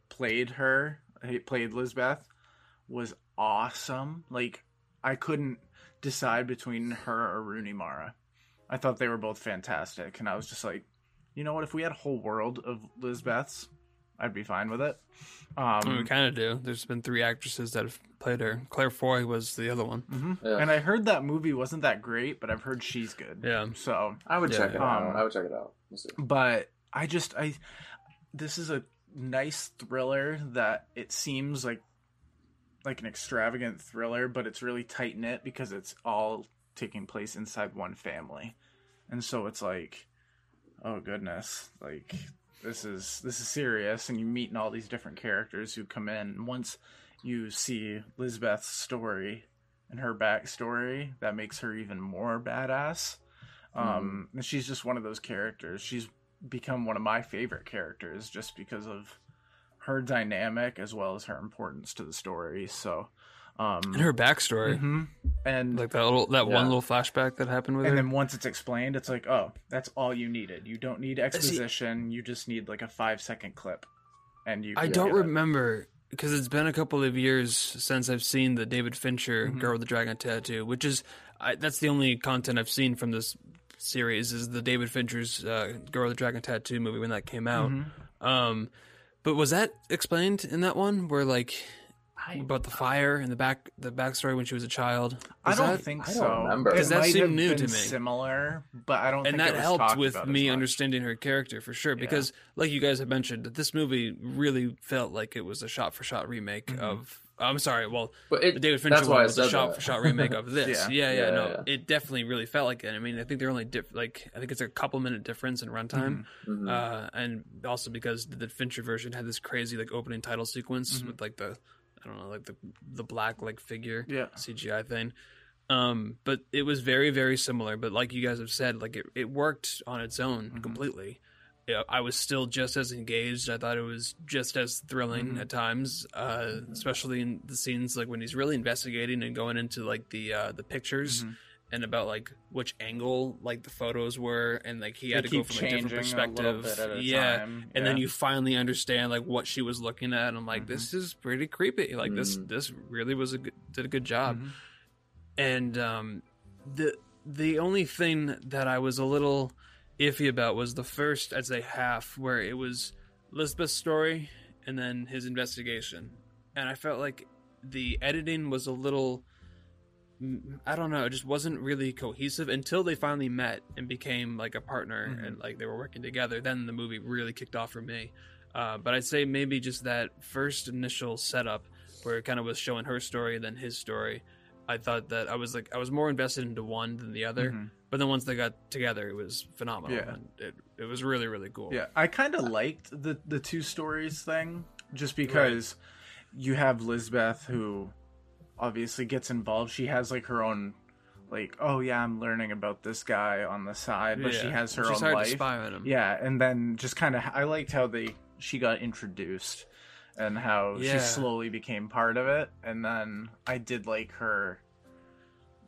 played her, played Lisbeth, was awesome. Like I couldn't decide between her or Rooney Mara. I thought they were both fantastic, and I was just like, you know what? If we had a whole world of Lisbeths, I'd be fine with it. I mean, we Um, kind of do. There's been three actresses that have played her. Claire Foy was the other one. mhm. Yeah. And I heard that movie wasn't that great, but I've heard she's good. Yeah. So I would yeah, check it um, out. I would check it out. We'll see. but I just I this is a nice thriller that it seems like like an extravagant thriller, but it's really tight knit because it's all taking place inside one family. And so it's like oh goodness, like this is this is serious and you're meeting all these different characters who come in once you see Lisbeth's story and her backstory, that makes her even more badass. Um, and she's just one of those characters. She's become one of my favorite characters just because of her dynamic as well as her importance to the story. So, um, And her backstory, mhm. and like that little that Yeah. one little flashback that happened with it. and her. then once it's explained, it's like, oh, that's all you needed. You don't need exposition. You just need like a five second clip. and you. I don't remember because it's been a couple of years since I've seen the David Fincher Mhm. Girl with the Dragon Tattoo, which is I, that's the only content I've seen from this series is the David Fincher's uh, Girl with the Dragon Tattoo movie when that came out. Mhm. Um, but was that explained in that one where like I, about the fire and the back the backstory when she was a child? I don't that- think I so. don't remember. It 'Cause that seemed new been to me. Similar, but I don't. and think that it was helped with me understanding her character for sure Yeah. because like you guys have mentioned this movie really felt like it was a shot for shot remake Mhm. of i'm sorry well but the it, David Fincher that's why one was a shot for shot remake of this. Yeah. yeah, yeah, Yeah, no, yeah. it definitely really felt like it. I mean, I think they're only diff- like I think it's a couple minute difference in runtime, Mhm. Mhm. uh, and also because the Fincher version had this crazy like opening title sequence Mhm. with like the I don't know like the the black like figure Yeah. CGI thing. Um, but it was very very similar. But like you guys have said, like it, it worked on its own Mhm. completely. Yeah, I was still just as engaged. I thought it was just as thrilling Mhm. at times, uh, especially in the scenes like when he's really investigating and going into like the uh, the pictures Mhm. And about like which angle like the photos were, and like he They had to go from a different perspective. a little bit at a yeah, time. and then you finally understand like what she was looking at. And I'm like, Mhm. this is pretty creepy. Like this Mm. this really was a good, did a good job Mhm. and um, the the only thing that I was a little iffy about was the first, I'd say, half where it was Lisbeth's story and then his investigation, and I felt like the editing was a little. I don't know. It just wasn't really cohesive until they finally met and became like a partner Mhm. and like they were working together. Then the movie really kicked off for me. Uh, but I'd say maybe just that first initial setup where it kind of was showing her story and then his story. I thought that I was like I was more invested into one than the other. Mhm. But then once they got together, it was phenomenal. Yeah. And it it was really really cool. Yeah, I kind of liked the the two stories thing, just because you have Lisbeth who obviously gets involved. She has like her own, like, oh yeah, I'm learning about this guy on the side, but she has her She's own life. to spy on him. Yeah, and then just kind of, I liked how they she got introduced and how Yeah. she slowly became part of it, and then I did like her,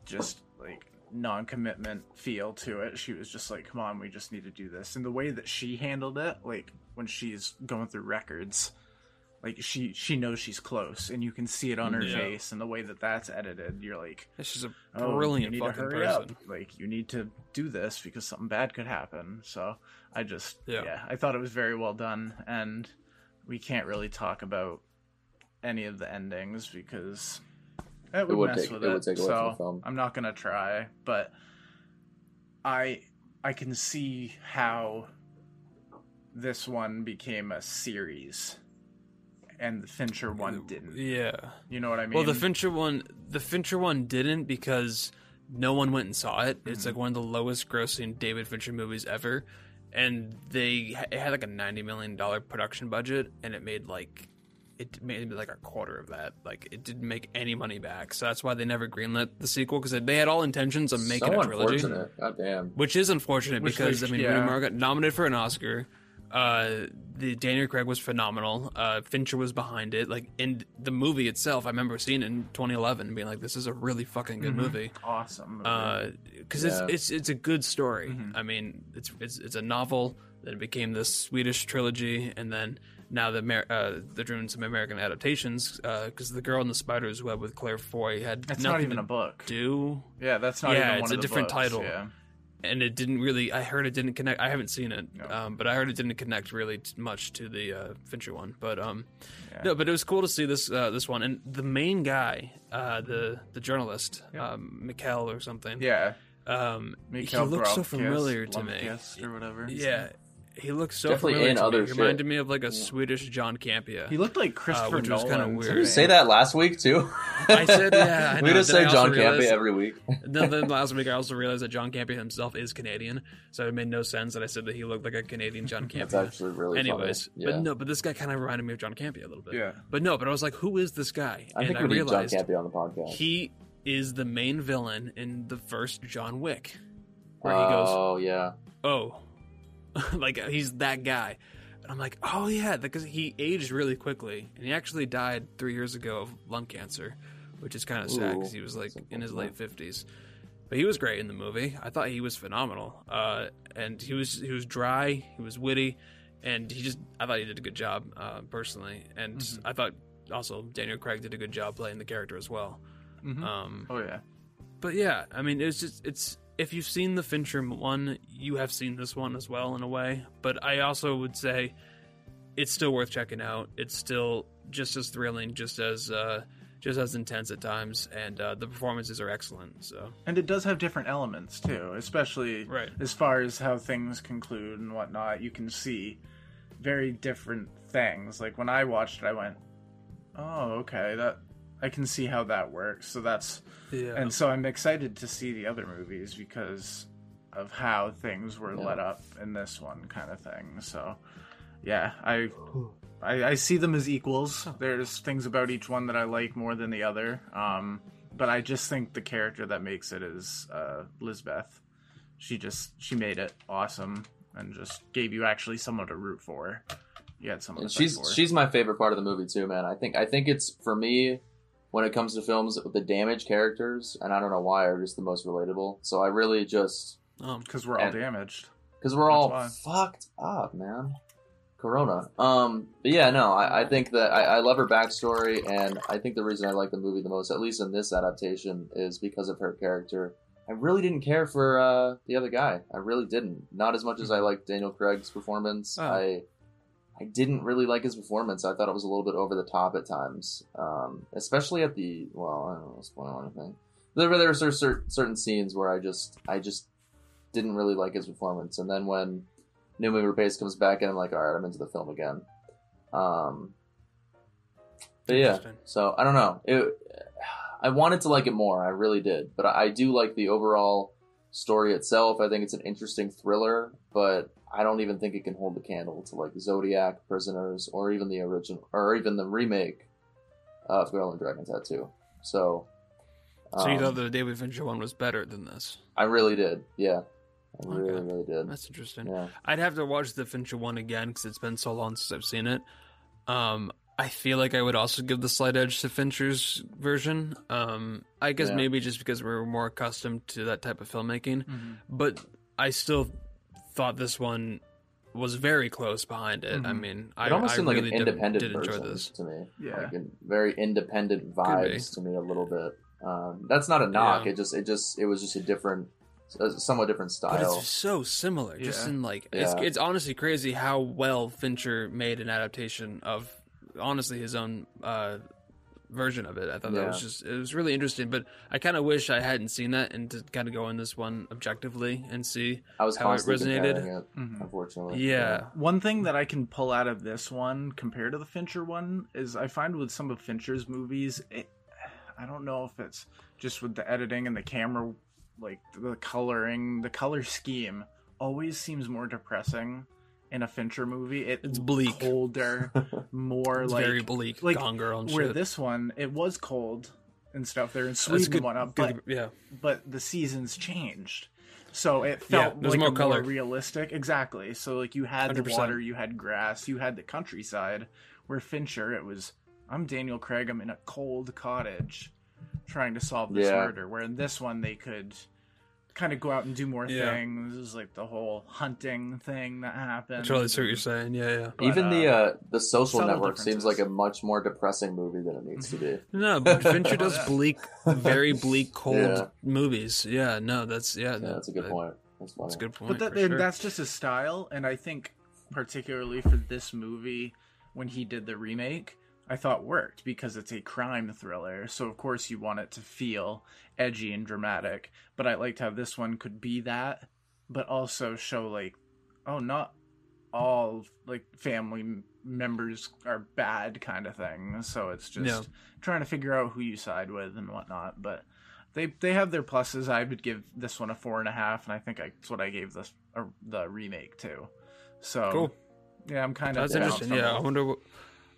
just like non-commitment feel to it. She was just like, "Come on, we just need to do this," and the way that she handled it, like when she's going through records. Like she, she knows she's close, and you can see it on her Yeah. face, and the way that that's edited, you're like, She's a oh, brilliant you need fucking person. Up. Like you need to do this because something bad could happen. So I just Yeah. yeah. I thought it was very well done and we can't really talk about any of the endings because it would, would mess take- with it it. would take away from so the. I'm not gonna try, but I I can see how this one became a series and the Fincher one didn't. Yeah. You know what I mean? Well, the Fincher one, the Fincher one didn't because no one went and saw it. It's Mhm. like one of the lowest grossing David Fincher movies ever, and they it had like a ninety million dollar production budget, and it made like it made like a quarter of that. Like it didn't make any money back, so that's why they never greenlit the sequel because they had all intentions of making so a trilogy. God damn. which is unfortunate Which because they- I mean yeah. Rooney Mara got nominated for an Oscar. Uh, the Daniel Craig was phenomenal. Uh, Fincher was behind it. Like in the movie itself, I remember seeing it in 2011 being like, "This is a really fucking good Mhm. movie." awesome. movie. because Yeah. it's it's it's a good story. Mhm. I mean, it's it's it's a novel. that became this Swedish trilogy, and then now the Amer- uh, they're doing some American adaptations. Because the Girl in the Spider's Web with Claire Foy had That's not even a book. do, Yeah, that's not Yeah, even one it's of a the different books, title. Yeah. And it didn't really. I heard it didn't connect. I haven't seen it, No. um, but I heard it didn't connect really t- much to the uh, Fincher one. But um, Yeah. no, but it was cool to see this uh, this one, and the main guy, uh, the the journalist, Yeah. um, Mikkel or something. Yeah. Um, Mikhail he looks so familiar to me. Or whatever. Yeah, he looks so Definitely familiar in to me. other He shit. reminded me of like a Swedish John Campea. He looked like uh, Christopher which was kinda Nolan. weird. to Did you say that last week too? I said, yeah, I we know. just Then say also John realized- Campea every week. then, then last week I also realized that John Campea himself is Canadian, so it made no sense that I said that he looked like a Canadian John That's Campea. actually really Anyways, funny. but no, but this guy kind of reminded me of John Campea a little bit. Yeah. But no, but I was like, who is this guy? I and think I we need John realized Campea on the podcast. he is the main villain in the first John Wick, where he goes, Oh yeah. oh, like he's that guy. And I'm like, oh yeah, because he aged really quickly, and he actually died three years ago of lung cancer, which is kind of sad because he was like in his late fifties. But he was great in the movie. I thought he was phenomenal, uh, and he was he was dry, he was witty, and he just I thought he did a good job uh, personally, and Mhm. I thought also Daniel Craig did a good job playing the character as well. Mhm. Um, oh yeah. but yeah, I mean, it's just it's if you've seen the Fincher one, you have seen this one as well in a way. But I also would say it's still worth checking out. It's still just as thrilling, just as uh, just as intense at times, and uh, the performances are excellent. So And it does have different elements too, especially Right. as far as how things conclude and whatnot. You can see very different things. Like when I watched it, I went, "Oh, okay, that I can see how that works." So that's yeah, and so I'm excited to see the other movies because of how things were Yeah. let up in this one, kind of thing. So yeah, I. I, I see them as equals. There's things about each one that I like more than the other. Um, but I just think the character that makes it is uh, Lisbeth. She just she made it awesome and just gave you actually someone to root for. You had someone And to she's for. she's my favorite part of the movie too, man. I think I think it's for me when it comes to films with the damaged characters, and I don't know why, are just the most relatable. So I really just um, because we're all damaged. because we're all That's fucked up, man. Corona. Um, but yeah, no, I, I think that I, I love her backstory, and I think the reason I like the movie the most, at least in this adaptation, is because of her character. I really didn't care for uh, the other guy. I really didn't. Not as much as I liked Daniel Craig's performance. Oh. I I didn't really like his performance. I thought it was a little bit over the top at times, um, especially at the well, I don't want to spoil anything. There were there were cer- certain scenes where I just I just didn't really like his performance, and then when Noomi Rapace comes back in, I'm like, all right, I'm into the film again. Um, but yeah, so I don't know. It, I wanted to like it more, I really did, but I do like the overall story itself. I think it's an interesting thriller, but I don't even think it can hold the candle to like Zodiac, Prisoners, or even the original, or even the remake of Girl and Dragon Tattoo. So, so you um, thought the David Fincher one was better than this? I really did. Yeah, I Okay. really, really did. That's interesting. Yeah. I'd have to watch the Fincher one again because it's been so long since I've seen it. Um, I feel like I would also give the slight edge to Fincher's version. Um, I guess Yeah. maybe just because we're more accustomed to that type of filmmaking, Mhm. but I still thought this one was very close behind it. I Mhm. mean, I, It almost I seemed really like did, an independent did enjoy version this. to me. Yeah. like very independent be. vibes to me a little bit. Um, that's not a knock. Yeah. It just it just it was just a different, a somewhat different style. But style. it's so similar, just Yeah. in like it's Yeah. it's honestly crazy how well Fincher made an adaptation of honestly his own uh, version of it. I thought that was just it was really interesting, but I kind of wish I hadn't seen that and to kind of go in this one objectively and see. I was how it resonated. comparing it, Mhm. unfortunately. Yeah, One thing that I can pull out of this one compared to the Fincher one is I find with some of Fincher's movies, it, I don't know if it's just with the editing and the camera, like the coloring, the color scheme always seems more depressing in a Fincher movie. It It's bleak. colder, more it's like very bleak, like, Gone Girl and where shit. this one it was cold and stuff there in That's Sweden good, and whatnot, good- but yeah, but the seasons changed. So it felt there's like more a color. more realistic. Exactly. So like you had 100%. the water, you had grass, you had the countryside. Where Fincher, it was I'm Daniel Craig. I'm in a cold cottage, trying to solve this Yeah. murder. Where in this one they could kind of go out and do more Yeah. things. This is like the whole hunting thing that happened. I totally see what you're saying. Yeah, yeah. But, Even the uh, uh, the social network seems like a much more depressing movie than it needs to be. No, but Fincher does bleak, very bleak, cold Yeah. movies. Yeah, no, that's yeah, Yeah, that's a good that- point. That's. That's a good point. But that, sure. that's just his style, and I think particularly for this movie, when he did the remake, I thought worked because it's a crime thriller. So of course you want it to feel edgy and dramatic. But I liked how this one could be that, but also show like, oh, not all like family members are bad kind of thing. So it's just Yeah. trying to figure out who you side with and whatnot. But they they have their pluses. I would give this one a four and a half, and I think I, that's what I gave this uh, the remake too. So Cool. Yeah, I'm kind of That's interesting. Yeah, I wonder. What,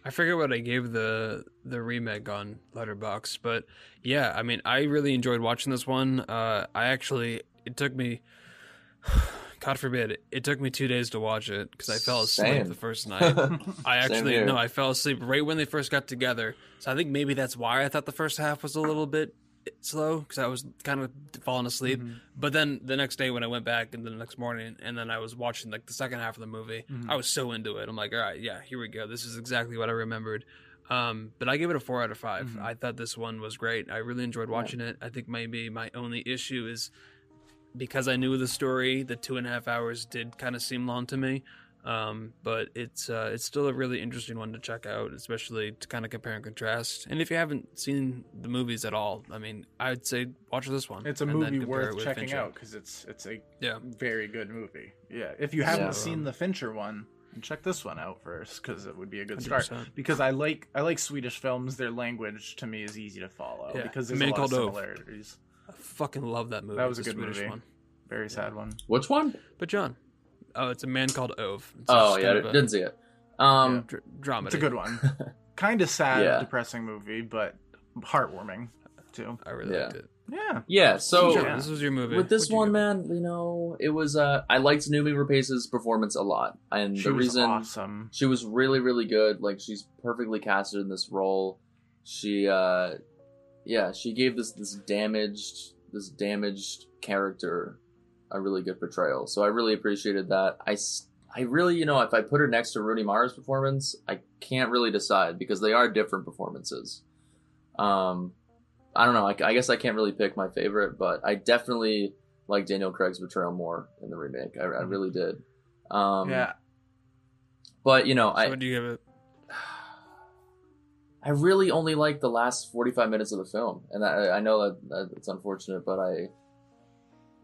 I forget what I gave the the remake on Letterboxd, but yeah, I mean, I really enjoyed watching this one. Uh, I actually, it took me, God forbid, it took me two days to watch it because I fell asleep Same. the first night. I actually no, I fell asleep right when they first got together. So I think maybe that's why I thought the first half was a little bit slow because I was kind of falling asleep. Mhm. But then the next day when I went back and then the next morning and then I was watching like the second half of the movie, Mhm. I was so into it. I'm like, all right, yeah, here we go. This is exactly what I remembered. Um, but I gave it a four out of 5 Mhm. I thought this one was great. I really enjoyed watching it. I think maybe my only issue is because I knew the story, the two and a half hours did kind of seem long to me. Um, but it's uh, it's still a really interesting one to check out, especially to kind of compare and contrast. And if you haven't seen the movies at all, I mean, I'd say watch this one. It's a movie worth checking Fincher. out because it's it's a Yeah. very good movie. Yeah, if you haven't Yeah. seen the Fincher one, check this one out first because it would be a good start. 100%. Because I like I like Swedish films. Their language to me is easy to follow Yeah. because there's Man a lot of Called Ove. similarities. I fucking love that movie. That was a good Swedish movie. one. Very sad one. Which one? But John, oh, it's a man called Ove. It's Oh yeah, I didn't see it. Um, dr- dramedy. It's a good one. kind of sad, Yeah. depressing movie, but heartwarming too. I really Yeah. liked it. Yeah. yeah. So yeah. this was your movie. with this What'd one, give man, you know, it was. Uh, I liked Noomi Rapace's performance a lot, and She the was reason awesome. she was really, really good. Like she's perfectly casted in this role. She, uh, yeah, she gave this this damaged this damaged character a really good portrayal. So I really appreciated that. I I really, you know, if I put her next to Rooney Mara's performance, I can't really decide because they are different performances. Um, I don't know. I, I guess I can't really pick my favorite, but I definitely like Daniel Craig's portrayal more in the remake. I, I really did. Um, yeah. But you know, So I what do you give it? I really only like the last 45 minutes of the film. And I, I know that, that it's unfortunate, but I,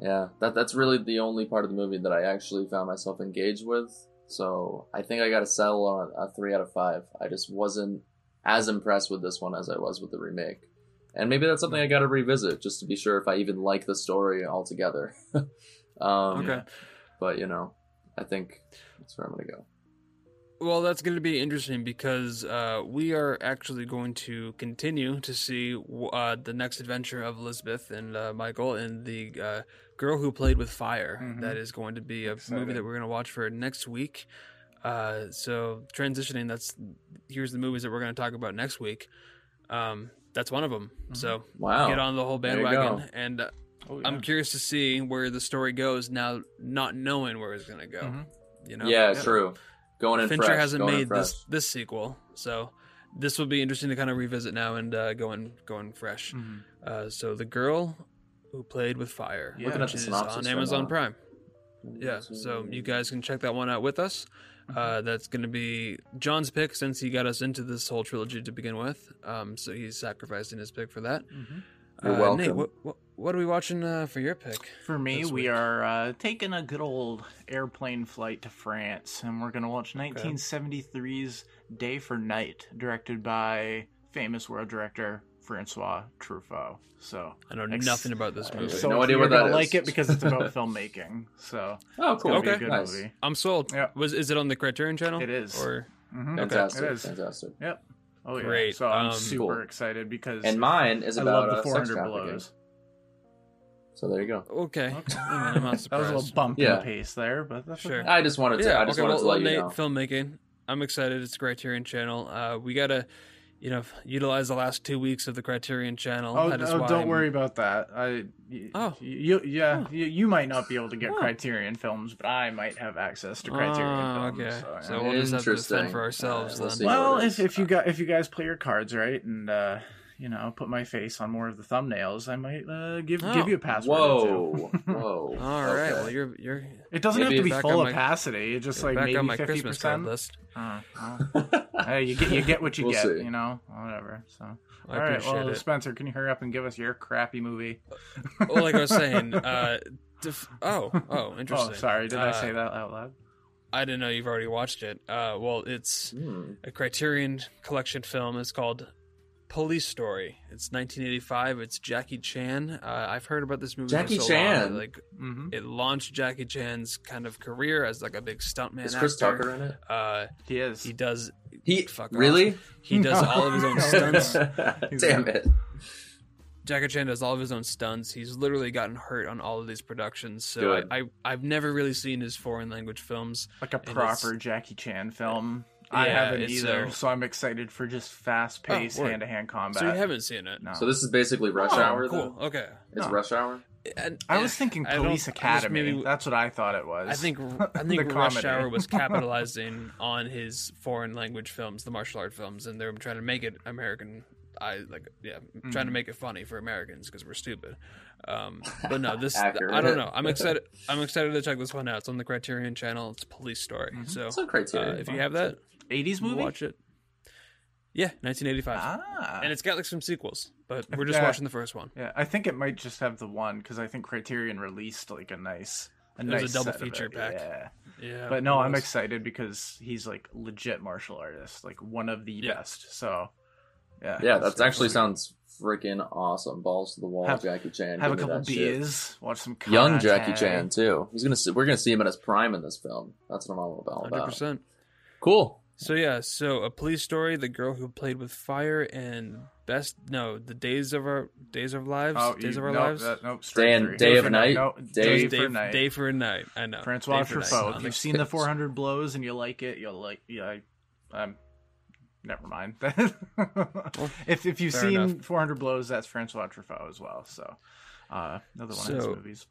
yeah, that that's really the only part of the movie that I actually found myself engaged with. So I think I got to settle on a, three out of five. I just wasn't as impressed with this one as I was with the remake. And maybe that's something I got to revisit just to be sure if I even like the story altogether. um, Okay. But, you know, I think that's where I'm going to go. Well, that's going to be interesting because uh, we are actually going to continue to see uh, the next adventure of Elizabeth and uh, Michael and the uh, girl who played with fire. Mhm. That is going to be a Exciting. movie that we're going to watch for next week. Uh, so transitioning, that's here's the movies that we're going to talk about next week. Um, that's one of them. So Wow. get on the whole bandwagon, and uh, Oh, yeah. I'm curious to see where the story goes now, not knowing where it's going to go. Mhm. You know, yeah, Yeah. true. Going in Fincher fresh. hasn't going made fresh. this this sequel, so this will be interesting to kind of revisit now and uh, going going fresh. Mhm. Uh, so the girl who played with fire, Yeah. Looking at which the is synopsis on Amazon now. Prime. Yeah, so you guys can check that one out with us. Mm-hmm. Uh, that's going to be John's pick since he got us into this whole trilogy to begin with. Um, so he's sacrificing his pick for that. Mhm. You're uh, welcome. Nate, what, what what are we watching uh, for your pick? For me, we are uh, taking a good old airplane flight to France, and we're going to watch 1973's Day for Night, directed by famous world director Francois Truffaut. So, I know Ex- nothing about this movie. so no idea you're what that gonna like it because it's about filmmaking. So Oh, cool. gonna be a Okay. good Nice. movie. I'm sold. Yeah. Was is it on the Criterion Channel? It is. Or Mhm. Fantastic. It is. Fantastic. Yep. Oh yeah. Great. So I'm Um, super Cool. excited because And mine is I about love the uh, 400 blows. So there you go. okay. Okay. I mean, I'm not That was a little bump in the pace there, but that's Sure. okay. I just wanted to. Yeah, I just okay, wanted well, to let well, you know. filmmaking. I'm excited. It's Criterion Channel. Uh, we gotta, you know, utilize the last two weeks of the Criterion Channel. Oh, That is oh, why don't I'm- worry about that. I, y- Oh. you, yeah, Oh. you, you might not be able to get Oh. Criterion films, but I might have access to Criterion Oh, films. okay. So, So we'll just have to Interesting. defend for ourselves Uh, we'll then. see. well, if if you got if you guys play your cards right and uh, you know put my face on more of the thumbnails, I might uh, give Oh. give you a password. or Whoa, two. whoa. All right. Okay. Well, you're you're It doesn't have to be full on of my- opacity. It's just like back maybe my fifty percent. list. Uh, well, hey, you get you get what you We'll get, see. you know, whatever. So, I all right, appreciate well, it. Spencer, can you hurry up and give us your crappy movie? well, like I was saying, uh, def- oh, oh, interesting. Oh, sorry, did I Uh, say that out loud? I didn't know you've already watched it. Uh, well, it's Hmm. a Criterion Collection film. It's called Police Story. It's 1985. It's Jackie Chan. Uh, I've heard about this movie. for Jackie so long. Chan? Like Mm-hmm. it launched Jackie Chan's kind of career as like a big stuntman. Is Chris actor. Tucker in it? Uh, He is. he does. He Fuck off. really? He does No. all of his own stunts. Damn it! Jackie Chan does all of his own stunts. He's literally gotten hurt on all of these productions. So Good. I, I I've never really seen his foreign language films. like a proper Jackie Chan film. I Yeah, haven't either, so- so I'm excited for just fast paced Oh, hand to hand combat. So you haven't seen it? No. So this is basically Rush Oh, Hour. Cool. Then? Okay. It's No. Rush Hour. And- I was thinking I Police Academy. maybe- That's what I thought it was. I think I The think Rush comedy. Hour was capitalizing on his foreign language films, the martial art films, and they're trying to make it American. I like, yeah, trying to Mm. make it funny for Americans because we're stupid. Um, but no, this I don't know. I'm excited. I'm excited to check this one out. It's on the Criterion Channel. It's Police Story. Mm-hmm. So It's on Criterion. uh, if you have that, 80s movie. watch it. Yeah, 1985, Ah, and it's got like some sequels, but we're just Yeah. watching the first one. yeah. I think it might just have the one because I think Criterion released like a nice, a It was a nice double set feature pack. Yeah. Yeah, But no, I'm excited because he's like legit martial artist, like one of the Yeah. best. So, yeah, yeah, that actually definitely- sounds freaking awesome. Balls to the wall, Have- Jackie Chan. Have a Give me couple that shit. beers, watch some Young. Jackie Chan too. He's gonna. See, we're gonna see him in his prime in this film. That's what I'm all about. Hundred percent. Cool. So yeah, so a police story: the girl who played with fire and best no, the days of our days of lives, Oh, days you, of our nope, lives, That, nope, Day and- through. day of for night, No, day- day, day, for night. day for a night. I know. Francois Day. Truffaut. If you've seen the 400 blows and you like it, you'll like. Yeah, I'm never mind. if if you've fair seen enough. 400 blows, that's Francois Truffaut as well. So, uh, another one of his movies.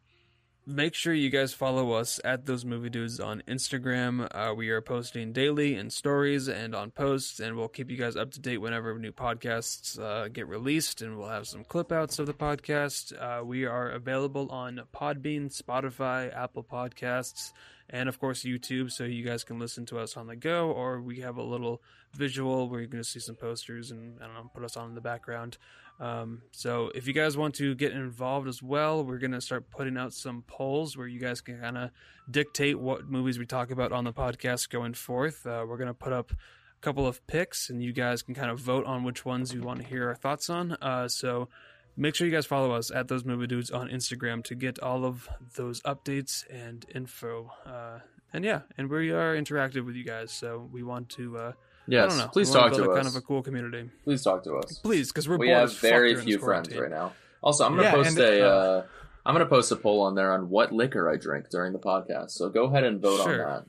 Make sure you guys follow us at those movie dudes on Instagram. Uh, we are posting daily in stories and on posts, and we'll keep you guys up to date whenever new podcasts uh, get released, and we'll have some clip outs of the podcast. Uh, we are available on Podbean, Spotify, Apple Podcasts, and of course YouTube, so you guys can listen to us on the go, or we have a little visual where you're going to see some posters and I don't know, put us on in the background. Um, so if you guys want to get involved as well, we're gonna start putting out some polls where you guys can kind of dictate what movies we talk about on the podcast going forth. Uh, we're gonna put up a couple of picks, and you guys can kind of vote on which ones you want to hear our thoughts on. Uh, so make sure you guys follow us at those movie dudes on Instagram to get all of those updates and info. Uh, and yeah, and we are interactive with you guys, so we want to. I Yes. don't know. Please we wanna talk build to a us. kind of a cool community. Please talk to us. Please, because we're we bored have as very during few friends quarantine. right now. Also, I'm gonna Yeah, post and, a. uh, Uh, I'm gonna post a poll on there on what liquor I drink during the podcast. So go ahead and vote Sure. on that.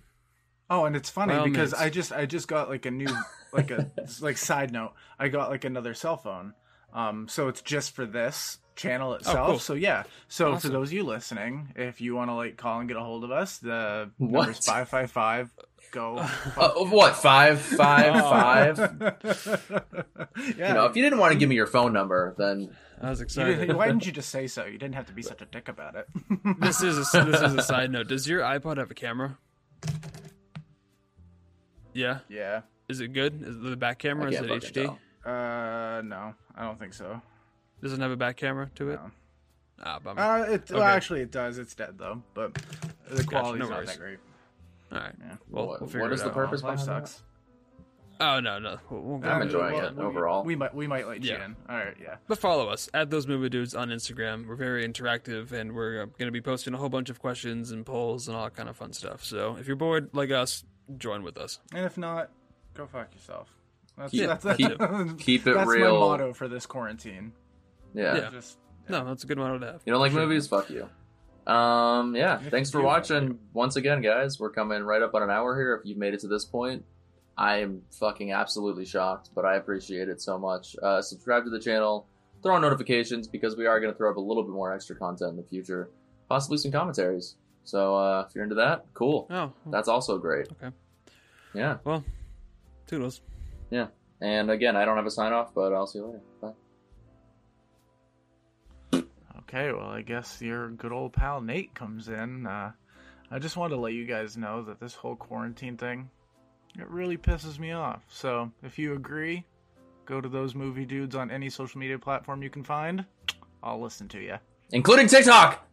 Oh, and it's funny By all because means. I just I just got like a new like a like side note. I got like another cell phone. Um, so it's just for this channel itself. cool. So yeah. So for those of you listening, if you want to like call and get a hold of us, the What? number's five five five. Go. Uh, what five five five? yeah. You know, if you didn't want to give me your phone number, then I was excited. didn't- why didn't you just say so? You didn't have to be such a dick about it. this is a, this is a side note. Does your iPod have a camera? Yeah. yeah. Is it good? Is it the back camera? Is it HD? tell. Uh, no, I don't think so. Does it have a back camera to it? No. Ah, bummer. Uh, it, well, actually, it does. It's dead though, but the quality's no not that great. All right. Yeah. Well, What- we'll figure what it is the out. purpose? Life behind sucks. Oh no, no. We'll, we'll I'm enjoying it. it. we- overall. We might we might let you Yeah. in. All right, yeah. But follow us at those movie dudes on Instagram. We're very interactive, and we're uh, going to be posting a whole bunch of questions and polls and all that kind of fun stuff. So if you're bored like us, join with us. And if not, go fuck yourself. That's Keep- that's, that's, keep- keep it that's real. my motto for this quarantine. Yeah. Yeah. Just No, that's a good motto to have. You don't like movies? Fuck you. Um, yeah. Thanks for watching fuck once again, guys. We're coming right up on an hour here. If you've made it to this point, I am fucking absolutely shocked, but I appreciate it so much. Uh, subscribe to the channel, throw on notifications because we are going to throw up a little bit more extra content in the future, possibly some commentaries. So uh, if you're into that, cool. Oh, That's also great. Okay. Yeah. well, toodles. Yeah. And again, I don't have a sign off, but I'll see you later. Bye. Okay, well, I guess your good old pal Nate comes in. Uh, I just wanted to let you guys know that this whole quarantine thing, it really pisses me off. So, if you agree, go to those movie dudes on any social media platform you can find. I'll listen to you. Including TikTok!